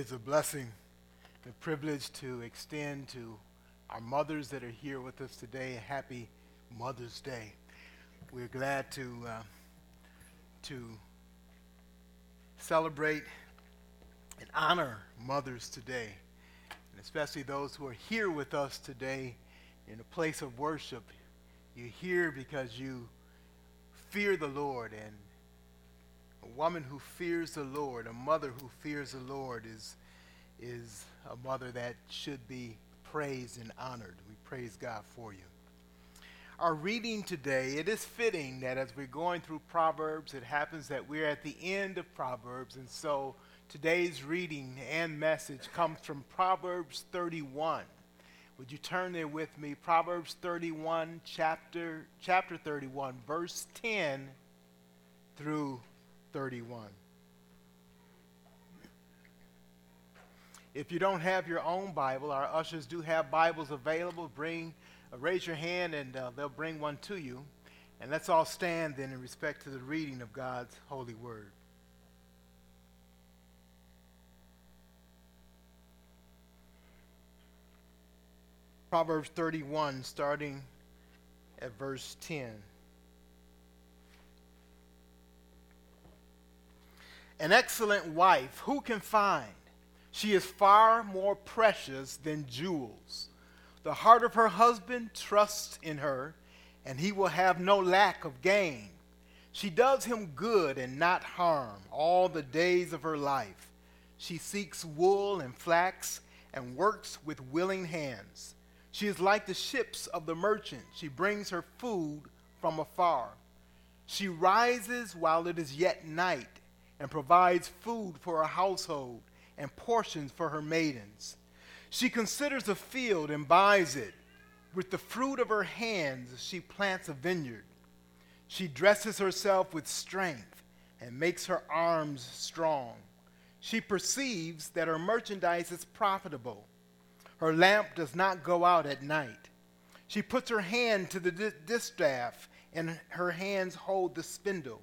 It's a blessing, a privilege to extend to our mothers that are here with us today happy Mother's Day. We're glad to, uh, to celebrate and honor mothers today, and especially those who are here with us today in a place of worship. You're here because you fear the Lord and a woman who fears the Lord, a mother who fears the Lord, is, is a mother that should be praised and honored. We praise God for you. Our reading today, it is fitting that as we're going through Proverbs, it happens that we're at the end of Proverbs. And so today's reading and message comes from Proverbs 31. Would you turn there with me? Proverbs 31, chapter, chapter 31, verse 10 through 31. If you don't have your own Bible, our ushers do have Bibles available. Bring, uh, raise your hand, and uh, they'll bring one to you. And let's all stand then in respect to the reading of God's holy word. Proverbs 31, starting at verse 10. An excellent wife, who can find? She is far more precious than jewels. The heart of her husband trusts in her, and he will have no lack of gain. She does him good and not harm all the days of her life. She seeks wool and flax and works with willing hands. She is like the ships of the merchant. She brings her food from afar. She rises while it is yet night and provides food for her household and portions for her maidens. She considers a field and buys it. With the fruit of her hands, she plants a vineyard. She dresses herself with strength and makes her arms strong. She perceives that her merchandise is profitable. Her lamp does not go out at night. She puts her hand to the distaff, and her hands hold the spindle.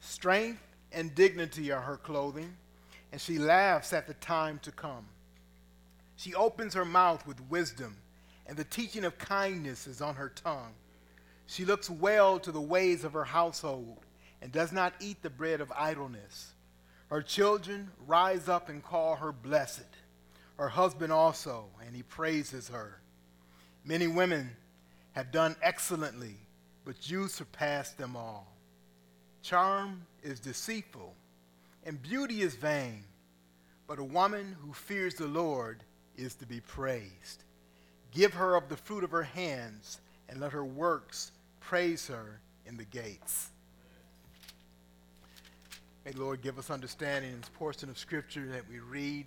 Strength and dignity are her clothing, and she laughs at the time to come. She opens her mouth with wisdom, and the teaching of kindness is on her tongue. She looks well to the ways of her household and does not eat the bread of idleness. Her children rise up and call her blessed. Her husband also, and he praises her. Many women have done excellently, but you surpass them all. Charm is deceitful, and beauty is vain, but a woman who fears the Lord is to be praised. Give her of the fruit of her hands, and let her works praise her in the gates. May the Lord give us understanding in this portion of Scripture that we read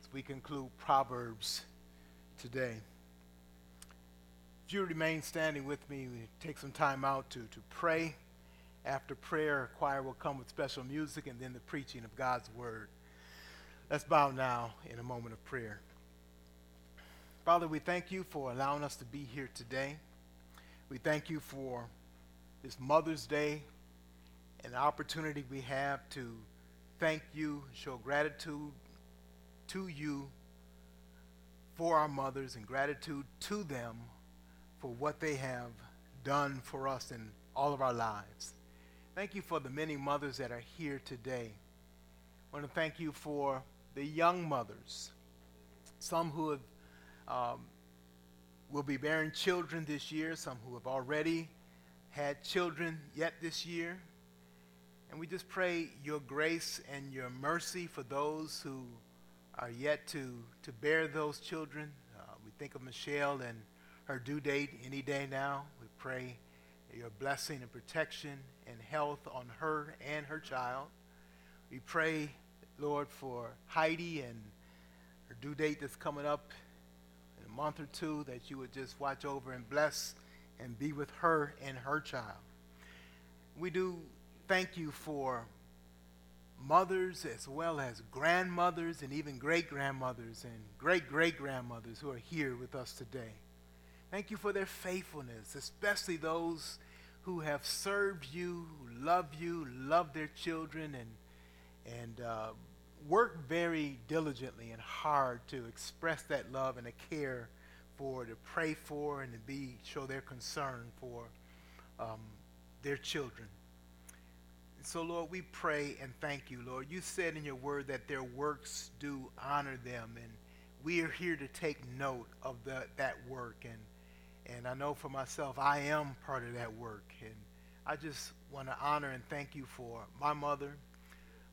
as we conclude Proverbs today. If you remain standing with me, we take some time out to, to pray. After prayer, choir will come with special music and then the preaching of God's word. Let's bow now in a moment of prayer. Father, we thank you for allowing us to be here today. We thank you for this Mother's Day and the opportunity we have to thank you, show gratitude to you for our mothers and gratitude to them for what they have done for us in all of our lives. Thank you for the many mothers that are here today. I want to thank you for the young mothers, some who have, um, will be bearing children this year, some who have already had children yet this year. And we just pray your grace and your mercy for those who are yet to, to bear those children. Uh, we think of Michelle and her due date any day now. We pray your blessing and protection and health on her and her child. We pray Lord, for Heidi and her due date that's coming up in a month or two, that you would just watch over and bless and be with her and her child. We do thank you for mothers as well as grandmothers and even great grandmothers and great great grandmothers who are here with us today. Thank you for their faithfulness, especially those who have served you, love you, love their children, and, and uh, work very diligently and hard to express that love and a care for, to pray for, and to be show their concern for um, their children. So, Lord, we pray and thank you, Lord. You said in your word that their works do honor them, and we are here to take note of the, that work. And, and I know for myself, I am part of that work. And I just want to honor and thank you for my mother.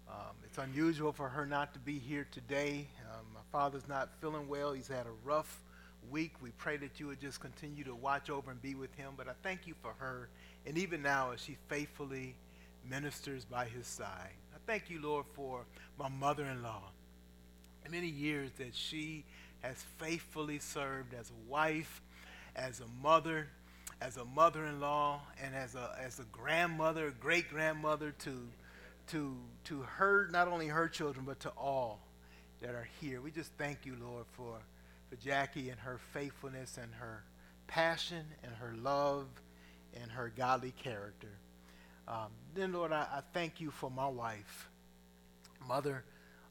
Um, it's unusual for her not to be here today. Um, my father's not feeling well. He's had a rough week. We pray that you would just continue to watch over and be with him. But I thank you for her. And even now, as she faithfully ministers by his side. I thank you, Lord, for my mother in law. Many years that she has faithfully served as a wife, as a mother, as a mother in law, and as a, as a grandmother, great grandmother to, to, to her, not only her children, but to all that are here. We just thank you, Lord, for, for Jackie and her faithfulness and her passion and her love and her godly character. Um, then, Lord, I, I thank you for my wife, mother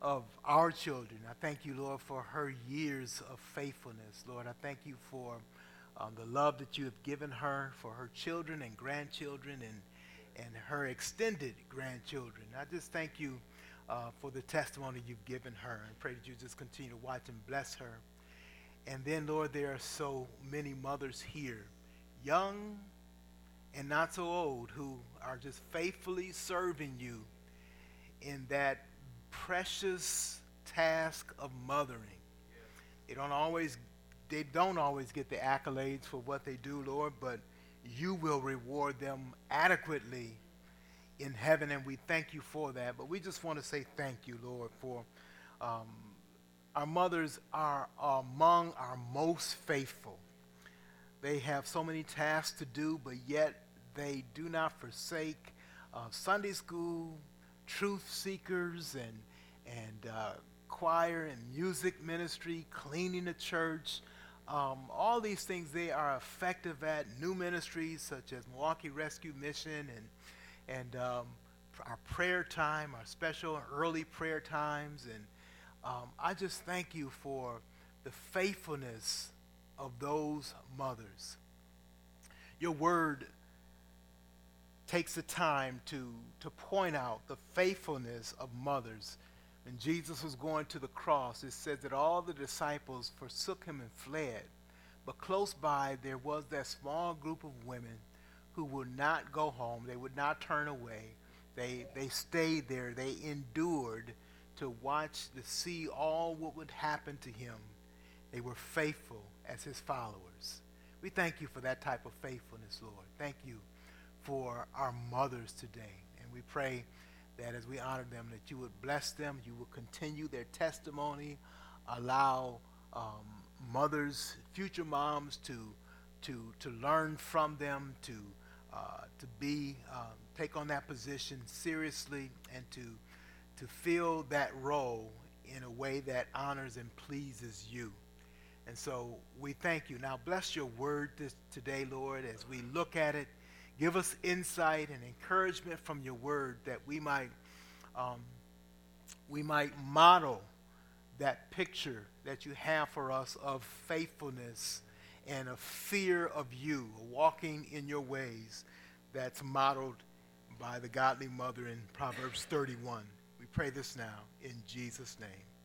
of our children. I thank you, Lord, for her years of faithfulness. Lord, I thank you for um, the love that you have given her, for her children and grandchildren and, and her extended grandchildren. I just thank you uh, for the testimony you've given her and pray that you just continue to watch and bless her. And then, Lord, there are so many mothers here, young and not so old who are just faithfully serving you in that precious task of mothering. They don't always they don't always get the accolades for what they do, Lord, but you will reward them adequately in heaven, and we thank you for that. But we just want to say thank you, Lord, for um, our mothers are among our most faithful. They have so many tasks to do, but yet they do not forsake uh, Sunday school, truth seekers, and, and uh, choir and music ministry, cleaning the church. Um, all these things they are effective at. New ministries such as Milwaukee Rescue Mission and, and um, our prayer time, our special early prayer times. And um, I just thank you for the faithfulness of those mothers. Your word takes the time to, to point out the faithfulness of mothers. When Jesus was going to the cross, it says that all the disciples forsook him and fled. But close by, there was that small group of women who would not go home. They would not turn away. They, they stayed there. They endured to watch, to see all what would happen to him. They were faithful as his followers. We thank you for that type of faithfulness, Lord. Thank you for our mothers today. And we pray that as we honor them, that you would bless them, you would continue their testimony, allow um, mothers, future moms to, to, to learn from them, to, uh, to be, um, take on that position seriously, and to, to fill that role in a way that honors and pleases you. And so we thank you. Now bless your word this, today, Lord, as we look at it Give us insight and encouragement from your word that we might, um, we might model that picture that you have for us of faithfulness and a fear of you, walking in your ways that's modeled by the godly mother in Proverbs 31. We pray this now in Jesus' name.